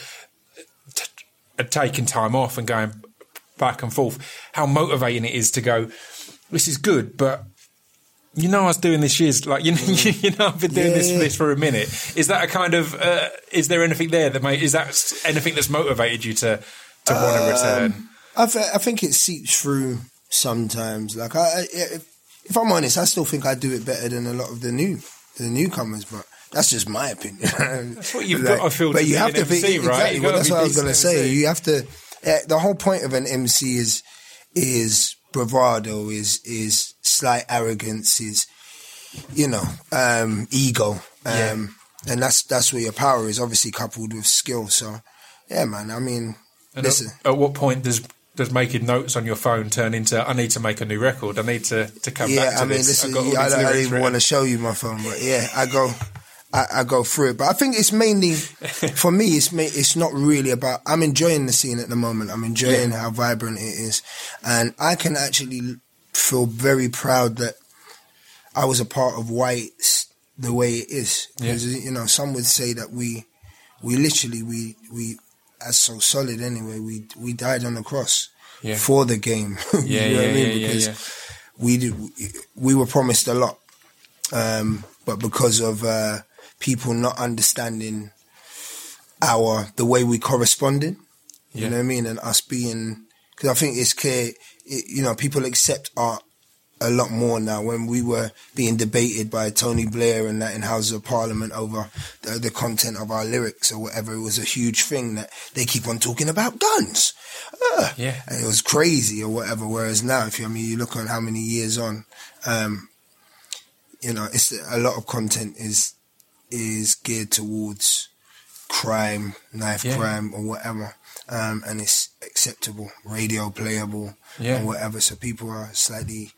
had taken time off and going back and forth, how motivating it is to go, this is good, but you know, I was doing this years, like, you know, you know, I've been doing this, Yeah. this for a minute. Is that a kind of, uh, is there anything there that is that anything that's motivated you to, to want to return? I, th- I think it seeps through sometimes. Like I, if, if I'm honest, I still think I do it better than a lot of the new the newcomers, but that's just my opinion. that's what you've got to feel But you have to be MC, right? exactly. Well, that's what I was going to say. MC. You have to. Uh, the whole point of an MC is is bravado, is is slight arrogance, is you know um, ego, um, Yeah. and that's that's where your power is. Obviously coupled with skill. So yeah, man. I mean, And listen. at, at what point does, does making notes on your phone turn into, I need to make a new record. I need to, to come yeah, back to I mean, this. listen, I've got all I, don't, I don't even want to show you my phone, but yeah, I go, I, I go through it. But I think it's mainly for me. It's ma- it's not really about. I'm enjoying the scene at the moment. I'm enjoying how vibrant it is, and I can actually feel very proud that I was a part of why it's the way it is. Because you know, some would say that we, we literally we we as so solid anyway. We we died on the cross Yeah. for the game. You Yeah, know what yeah, I mean? yeah, yeah, Because yeah. we did, we were promised a lot, um, but because of uh, people not understanding our the way we corresponded, Yeah. you know what I mean, and us being because I think it's clear, it, you know, people accept art a lot more now. When we were being debated by Tony Blair and that in Houses of Parliament over the, the content of our lyrics or whatever, it was a huge thing that they keep on talking about guns. Ah. Yeah. and it was crazy or whatever. Whereas now, if you I mean, you look on how many years on, um, you know, it's a lot of content is is geared towards crime, knife Yeah. crime, or whatever, um, and it's acceptable, radio playable, Yeah. or whatever. So people are slightly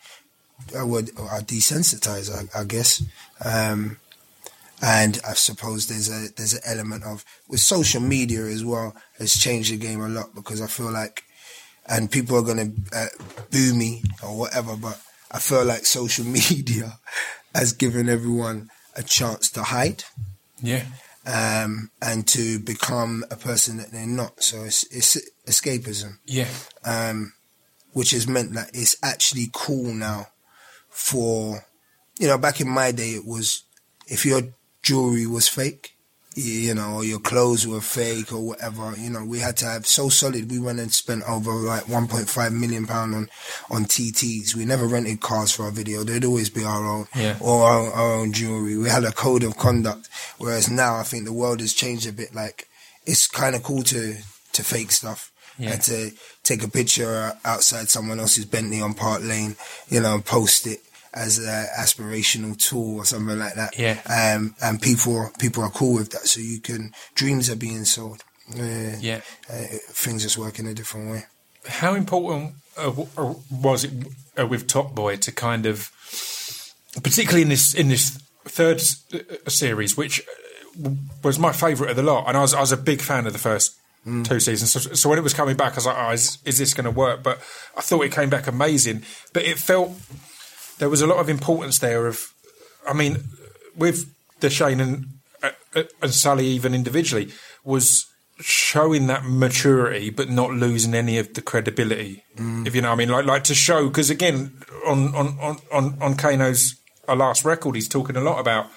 uh, would are desensitized, I, I guess. Um, and I suppose there's a there's an element of with social media as well has changed the game a lot because I feel like, and people are gonna uh, boo me or whatever, but I feel like social media has given everyone a chance to hide Yeah. um, and to become a person that they're not. So it's, it's escapism, Yeah. um, which has meant that it's actually cool now for, you know, back in my day, it was if your jewelry was fake, you know, or your clothes were fake or whatever, you know, we had to have so solid. We went and spent over like 1.5 million pound on, on TTs. We never rented cars for our video. They'd always be our own Yeah. or our, our own jewelry. We had a code of conduct. Whereas now I think the world has changed a bit. Like it's kind of cool to, to fake stuff. Yeah. And to take a picture outside someone else's Bentley on Park Lane, you know, and post it as an aspirational tool or something like that. Yeah. Um, and people people are cool with that. So you can dreams are being sold. Uh, Yeah. uh, things just work in a different way. How important uh, uh, was it uh, with Top Boy to kind of, particularly in this in this third s- uh, series, which was my favourite of the lot, and I was I was a big fan of the first two seasons. So, so when it was coming back, I was like, oh, is, is this going to work? But I thought it came back amazing. But it felt there was a lot of importance there. Of, I mean, with Dushane and uh, uh, and Sully, even individually, was showing that maturity but not losing any of the credibility. If you know what I mean, like like to show because again on on on on on Kano's uh, last record, he's talking a lot about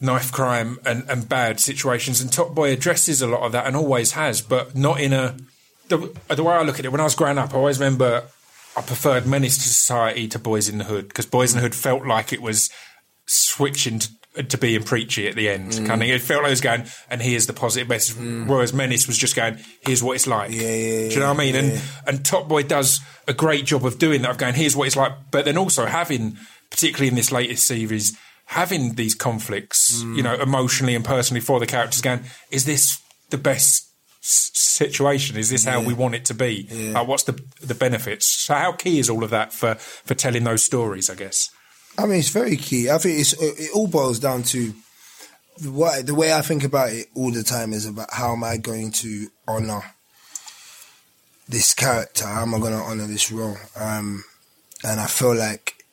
knife crime and, and bad situations, and Top Boy addresses a lot of that and always has, but not in a the, the way I look at it. When I was growing up, I always remember I preferred Menace to Society to Boys in the Hood because Boys in the Hood felt like it was switching to, to being preachy at the end. Mm. Kind of, it felt like it was going, and here's the positive message. Whereas Menace was just going, here's what it's like. Yeah, yeah, Do you know what I mean? yeah. And and Top Boy does a great job of doing that, of going, here's what it's like, but then also having, particularly in this latest series, having these conflicts, Mm. you know, emotionally and personally for the characters, going, is this the best situation? Is this how we want it to be? Like, what's the the benefits? So how key is all of that for for telling those stories? I guess. I mean, it's very key. I think it's, it all boils down to what the way I think about it all the time is about how am I going to honor this character? How am I going to honor this role? Um, and I feel like,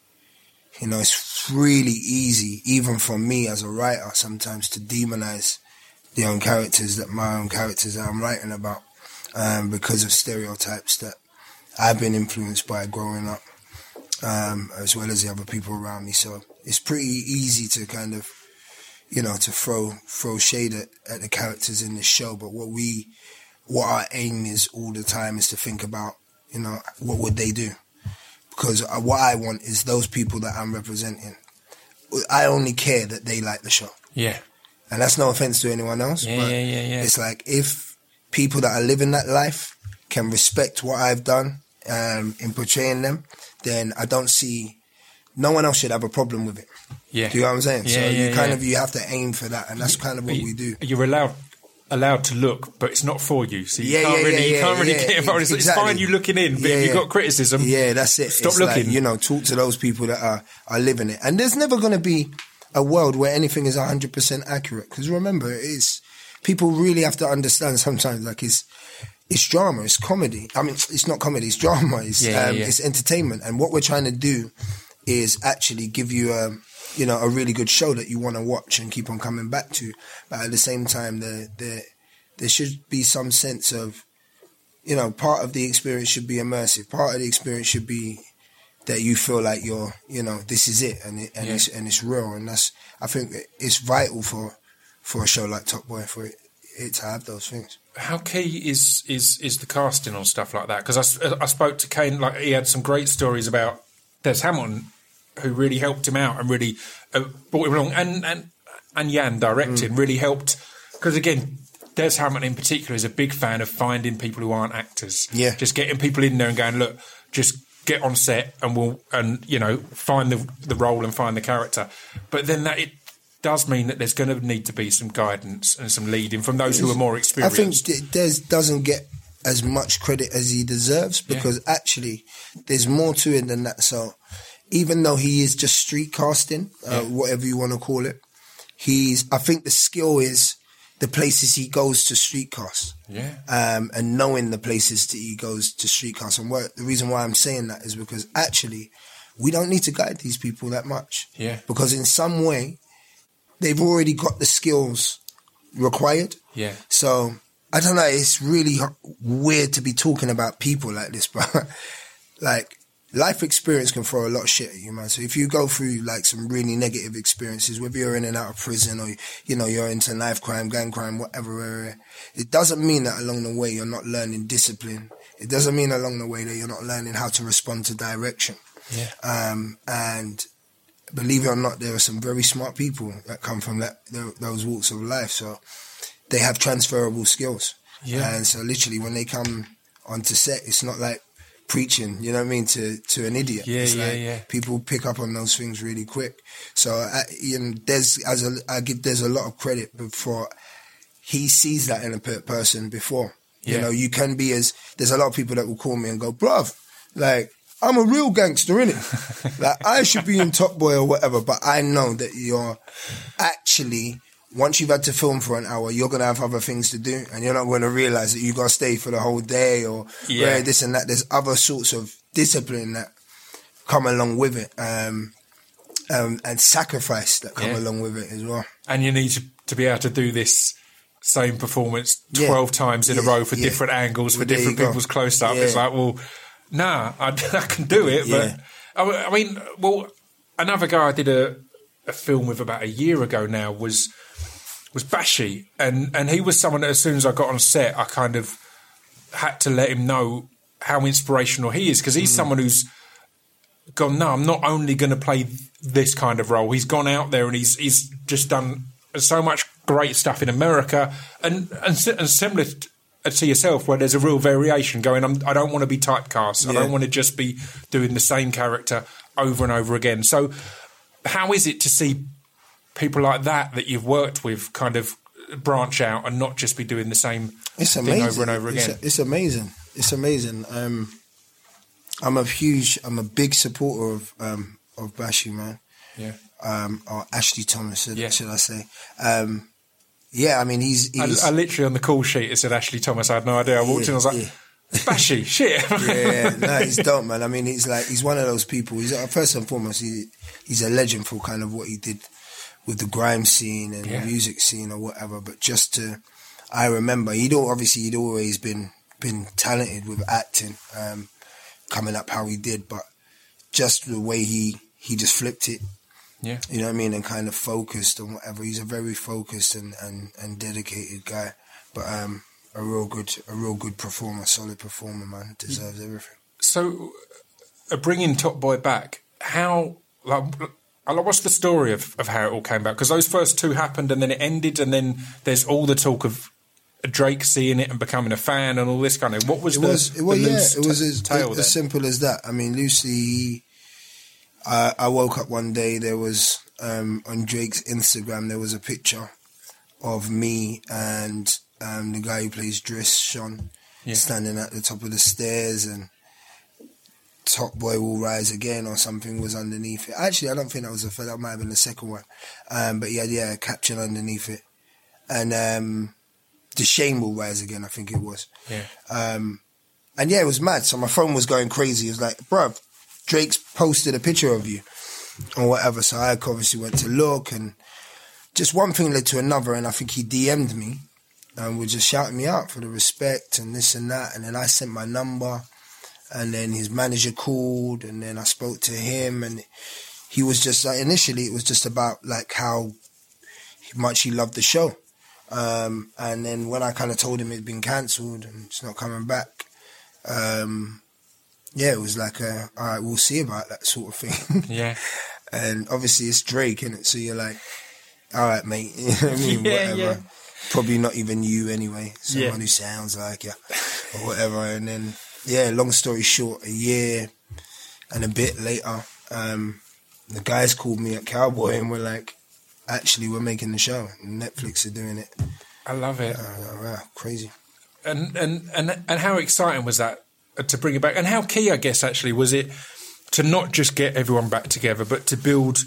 you know, it's really easy, even for me as a writer, sometimes to demonize the own characters that my own characters that I'm writing about, um, because of stereotypes that I've been influenced by growing up um, as well as the other people around me. So it's pretty easy to kind of, you know, to throw throw shade at, at the characters in the show. But what we, what our aim is all the time is to think about, you know, what would they do? Because what I want is those people that I'm representing. I only care that they like the show, Yeah. And that's no offense to anyone else. Yeah, but yeah, yeah, yeah. It's like if people that are living that life can respect what I've done um, in portraying them, then I don't see no one else should have a problem with it. Yeah. Do you know what I'm saying? Yeah, so yeah, you kind yeah. of you have to aim for that, and that's kind of what you- we do. You're allowed allowed to look, but it's not for you. So you Yeah, can't yeah, really yeah, you can't really get involved. It's, exactly. it's fine you looking in, but if you've got criticism, Yeah, that's it. Stop It's like, looking. you know, talk to those people that are are living it, and there's never going to be a world where anything is 100 percent accurate. Because remember, it's people really have to understand sometimes. Like it's it's drama, it's comedy. I mean, it's not comedy, it's drama. It's Yeah, um, yeah. it's entertainment, and what we're trying to do is actually give you a you know a really good show that you want to watch and keep on coming back to. But at the same time, the the there should be some sense of you know, part of the experience should be immersive. Part of the experience should be that you feel like you're, you know, this is it, and it, and Yeah. it's and it's real, and that's I think it's vital for for a show like Top Boy for it, it to have those things. how key is is is the casting on stuff like that? Because I, I spoke to Kane, like he had some great stories about Des Hamilton, who really helped him out and really uh, brought him along, and and and Yann directing really helped. Because again, Des Hamilton in particular is a big fan of finding people who aren't actors. Yeah. just getting people in there and going, look, just get on set and we'll and you know find the the role and find the character. But then that it does mean that there's going to need to be some guidance and some leading from those who are more experienced. I think Des doesn't get as much credit as he deserves because actually there's more to it than that. So even though he is just street casting, uh, whatever you want to call it, he's. I think the skill is the places he goes to street cast. Yeah. um, and knowing the places that he goes to streetcast. And work. the reason why I'm saying that is because actually we don't need to guide these people that much. Yeah. Because in some way they've already got the skills required. Yeah. So I don't know. It's really weird to be talking about people like this, but like life experience can throw a lot of shit at you, man. So if you go through like some really negative experiences, whether you're in and out of prison or you know you're into knife crime, gang crime, whatever it doesn't mean that along the way you're not learning discipline. It doesn't mean along the way that you're not learning how to respond to direction. Yeah. Um, and believe it or not, there are some very smart people that come from that those walks of life. So they have transferable skills. Yeah. And so literally when they come onto set, it's not like preaching, you know what I mean, to, to an idiot. Yeah, it's yeah, like yeah. People pick up on those things really quick. So I, you know, there's, as a, I give, there's a lot of credit before he sees that in a per- person before. Yeah. You know, you can be as, there's a lot of people that will call me and go, bruv, like, I'm a real gangster, innit? like, I should be in Top Boy or whatever, but I know that you're actually, once you've had to film for an hour, you're going to have other things to do and you're not going to realize that you're going to stay for the whole day or Yeah. this and that. There's other sorts of discipline that come along with it. Um, um, and sacrifice that come Yeah. along with it as well. and you need to, to be able to do this same performance Yeah. 12 times in a row for yeah. different angles, for Well, different go. people's close up. Yeah. It's like, well, nah, I, I can do it. Yeah. But I, I mean, well, another guy I did a, a film with about a year ago now was was Bashy, and and he was someone that as soon as I got on set, I kind of had to let him know how inspirational he is because Mm. he's someone who's gone. No, I'm not only going to play this kind of role. He's gone out there and he's he's just done so much great stuff in America, and and, and similar t- to yourself, where there's a real variation going. I'm, I don't want to be typecast. I don't want to just be doing the same character over and over again. So, how is it to see people like that that you've worked with kind of branch out and not just be doing the same It's thing amazing. over and over It's, again? it's amazing. It's amazing. Um, I'm a huge, I'm a big supporter of um, of Bashy, man. yeah. Um, or Ashley Thomas, should, Yeah. should I say? Um, yeah, I mean, he's, I, he's I literally on the call sheet it said Ashley Thomas. I had no idea. I walked in, I was like, Yeah, Bashy, shit. yeah, no, he's dope, man. I mean, he's like he's one of those people. He's uh, first and foremost, he, he's a legend for kind of what he did with the grime scene and Yeah. the music scene or whatever. But just to, I remember he'd obviously he'd always been been talented with acting, um, coming up how he did, but just the way he he just flipped it. Yeah. You know what I mean, and kind of focused and whatever. He's a very focused and, and, and dedicated guy, but um, a real good a real good performer, solid performer, man. Deserves everything. So, uh, bringing Top Boy back, how like what's the story of, of how it all came about? Because those first two happened and then it ended, and then there's all the talk of Drake seeing it and becoming a fan and all this kind of. What was It the, was, it was, the yeah, it was as, as simple as that. I mean, Lucy, I, I woke up one day, there was, um, on Drake's Instagram, there was a picture of me and, um, the guy who plays Dris, Shone, Yeah. standing at the top of the stairs and Top Boy Will Rise Again or something was underneath it. Actually, I don't think that was the first, that might have been the second one. Um, but yeah, yeah, a caption underneath it. And, um, Dushane Will Rise Again, I think it was. Yeah. Um, and yeah, it was mad. So my phone was going crazy. It was like, bruv, Drake's posted a picture of you or whatever. So I obviously went to look and just one thing led to another. And I think he DM'd me and was just shouting me out for the respect and this and that. And then I sent my number and then his manager called and then I spoke to him and he was just like, initially it was just about like how much he loved the show. Um, and then when I kind of told him it'd been cancelled and it's not coming back, um, yeah, it was like, a, all right, we'll see about that sort of thing. Yeah. and obviously it's Drake, innit? So you're like, all right, mate. You know what I mean? Yeah, whatever. yeah. Probably not even you anyway. Someone Yeah. who sounds like you or whatever. And then, yeah, long story short, a year and a bit later, um, the guys called me at Cowboy and were like, actually, we're making the show. Netflix are doing it. I love it. Like, wow, crazy. and and and and how exciting was that uh, to bring it back? And how key, I guess, actually, was it to not just get everyone back together, but to build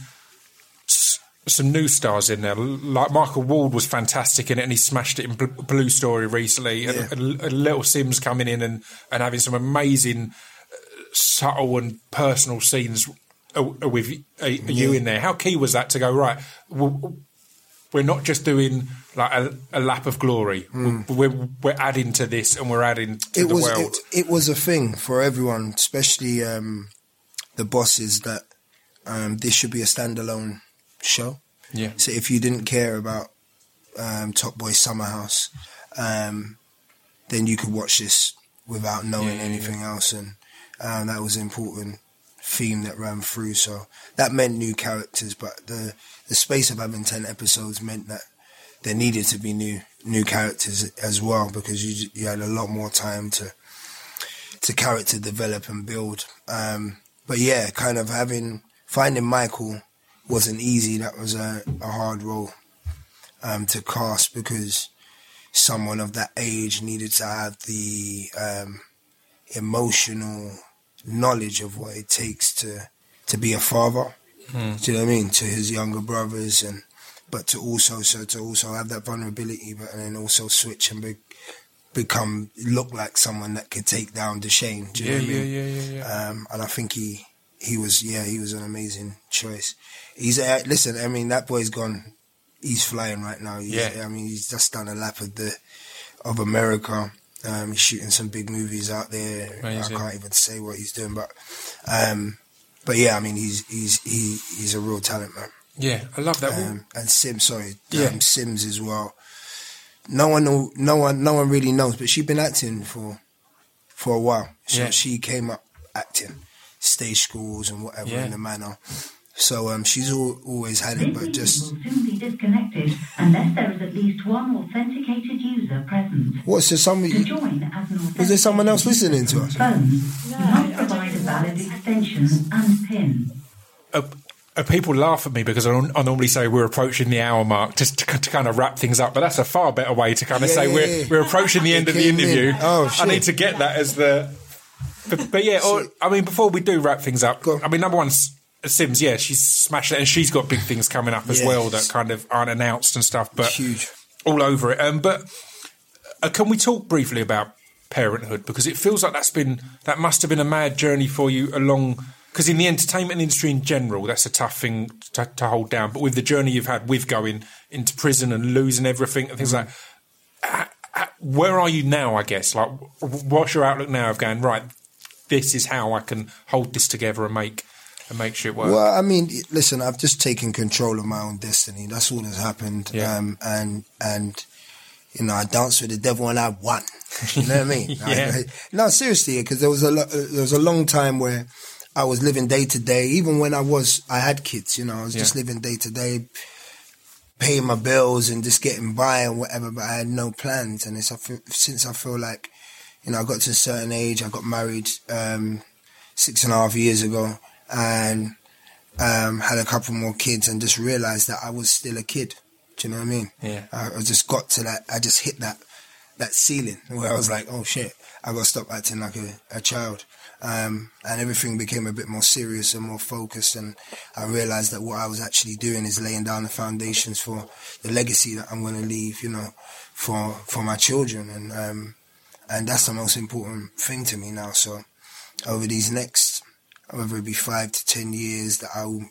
some new stars in there? Like Michael Ward was fantastic in it, and he smashed it in Blue Story recently. And, Yeah. and, and Little Simz coming in and and having some amazing, uh, subtle and personal scenes uh, with uh, you in there. How key was that to go right? we're not just doing like a, a lap of glory. We're, we're adding to this, and we're adding to it the was world. it, it was a thing for everyone, especially um, the bosses that um, this should be a standalone show. yeah, So if you didn't care about um, Top Boy Summerhouse, um, then you could watch this without knowing Yeah, yeah, anything else, and um, that was an important theme that ran through. So that meant new characters, but the the space of having ten episodes meant that there needed to be new new characters as well because you you had a lot more time to to character develop and build. Um, but yeah, kind of having finding Michael wasn't easy. That was a, a hard role um, to cast because someone of that age needed to have the um, emotional knowledge of what it takes to to be a father. Do you know what I mean? To his younger brothers and but to also so to also have that vulnerability, but and then also switch and be, become look like someone that could take down Dushane. Do you yeah, know what I yeah, mean? yeah, yeah, yeah. Um, and I think he he was yeah he was an amazing choice. He's uh, listen. I mean that boy's gone he's flying right now. He's, Yeah. I mean, he's just done a lap of the of America. Um, he's shooting some big movies out there. Amazing. I can't even say what he's doing, but um, but yeah, I mean, he's he's he, he's a real talent, man. Yeah, I love that. Um, and Simz, sorry, Yeah. um, Simz as well. No one, know, no one, no one really knows, but she's been acting for for a while. So Yeah. she came up acting, stage schools and whatever Yeah. in the manner. So um, she's al always had it, but This just meeting will soon be disconnected unless there is at least one authenticated user present. what's there? To Somebody? join as an Was there someone else listening to us? phone, you must provide a valid extension and PIN. uh, uh, people laugh at me because I, I normally say we're approaching the hour mark just to, to kind of wrap things up, but that's a far better way to kind of Yeah, say yeah, we're yeah. we're approaching the end of the came in. interview. Oh, I need to get that as the. But, but yeah, or, I mean, before we do wrap things up, I mean, number one, S- Simz, yeah, she's smashed it, and she's got big things coming up as well that kind of aren't announced and stuff, but Huge. all over it. Um, but uh, can we talk briefly about parenthood? Because it feels like that's been that must have been a mad journey for you along because in the entertainment industry in general that's a tough thing to, to hold down. But with the journey you've had with going into prison and losing everything and things like h- h- where are you now i guess? Like what's your outlook now of going right this is how i can hold this together and make and make shit work Well, I mean, listen, I've just taken control of my own destiny. That's all that's happened. Yeah. Um, and and you know, I danced with the devil and I won. You know what I mean? Yeah. I- no, seriously, because there was a lo- there was a long time where I was living day to day. Even when I was, I had kids. You know, I was just living day to day, paying my bills and just getting by and whatever. But I had no plans. And it's I feel, since I feel like, you know, I got to a certain age. I got married um, six and a half years ago, and um, had a couple more kids, and just realized that I was still a kid. Do you know what I mean? Yeah. I, I just got to that. I just hit that that ceiling where I was like, oh shit, I got to stop acting like a, a child. Um, and everything became a bit more serious and more focused. And I realized that what I was actually doing is laying down the foundations for the legacy that I'm going to leave, you know, for for my children. And um, and that's the most important thing to me now. So over these next, whether it be five to ten years, that I will,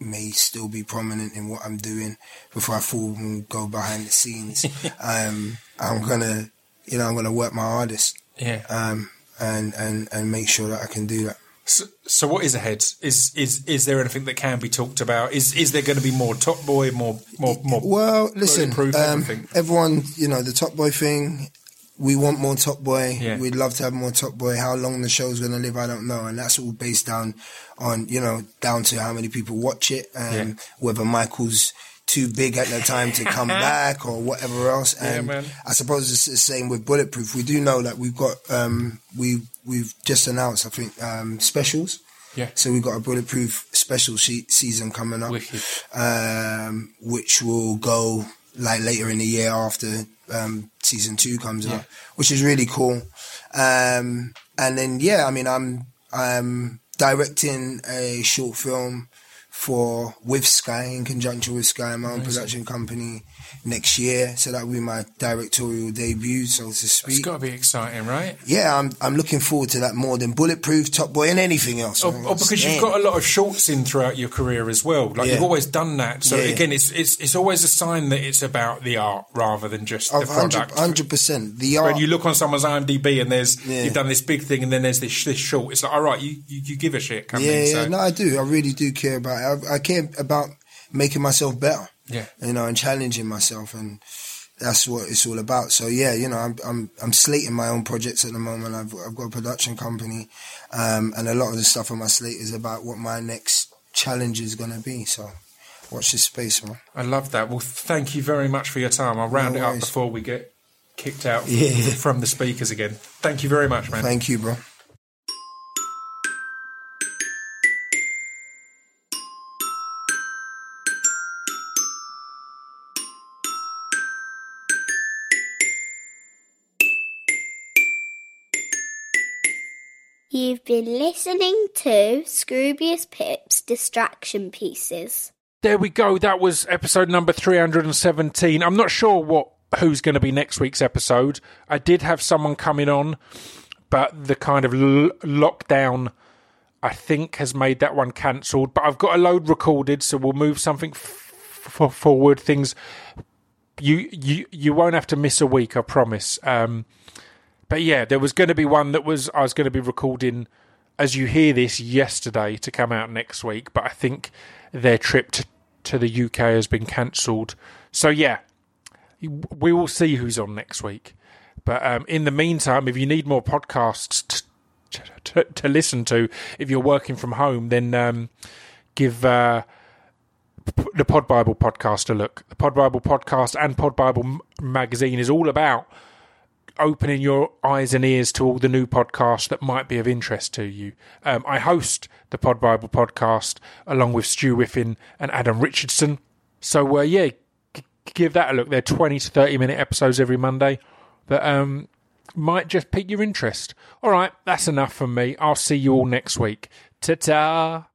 may still be prominent in what I'm doing before I fall and go behind the scenes. um, I'm gonna, you know, I'm gonna work my hardest yeah um, and and and make sure that I can do that. So, so what is ahead? Is is is there anything that can be talked about? Is is there going to be more Top Boy, more more more? Well, listen, um, everyone, you know, the Top Boy thing. We want more Top Boy. Yeah. We'd love to have more Top Boy. How long the show's going to live, I don't know. And that's all based down on, you know, down to how many people watch it and Yeah. whether Michael's too big at the time to come back or whatever else. And man. I suppose it's the same with Bulletproof. We do know that we've got, um, we, we've just announced, I think, um, specials. Yeah. So we've got a Bulletproof special she- season coming up um, which will go like later in the year after um, season two comes Yeah. out, which is really cool. Um, and then yeah, I mean, I'm I'm directing a short film for with Sky in conjunction with Sky, my own production company, next year. So that will be my directorial debut, so to speak. It's got to be exciting, right? yeah, I'm I'm looking forward to that more than Bulletproof, Top Boy, and anything else. Or, man. or because you've got a lot of shorts in throughout your career as well. Like Yeah. you've always done that. So Yeah, again, it's it's it's always a sign that it's about the art rather than just the Of 100 product. percent. The art when you look on someone's IMDb and there's Yeah. you've done this big thing and then there's this this short, it's like all right, you you, you give a shit. Yeah, yeah, so. no, I do. I really do care about it. I, I care about making myself better, yeah. you know, and challenging myself, and that's what it's all about. So yeah, you know, I'm I'm I'm slating my own projects at the moment. I've I've got a production company, um, and a lot of the stuff on my slate is about what my next challenge is going to be. So watch this space, man. I love that. Well, thank you very much for your time. I'll round No it up before we get kicked out Yeah. from the speakers again. Thank you very much, man. Thank you, bro. You've been listening to Scroobius Pip's Distraction Pieces. There we go. That was episode number 317. I'm not sure what who's going to be next week's episode. I did have someone coming on, but the kind of l- lockdown I think has made that one cancelled, but I've got a load recorded, so we'll move something f- f- forward. Things you you you won't have to miss a week, I promise. Um, but yeah, there was going to be one that was I was going to be recording as you hear this yesterday to come out next week, but I think their trip to, to the UK has been cancelled. So yeah, we will see who's on next week. But um, in the meantime, if you need more podcasts to, to, to listen to, if you're working from home, then um, give uh, the Pod Bible podcast a look. The Pod Bible podcast and Pod Bible magazine is all about opening your eyes and ears to all the new podcasts that might be of interest to you. Um, I host the Pod Bible podcast along with Stu Whiffin and Adam Richardson. So, uh, yeah, g- give that a look. They're 20 to 30 minute episodes every Monday that um, might just pique your interest. All right, that's enough from me. I'll see you all next week. Ta ta.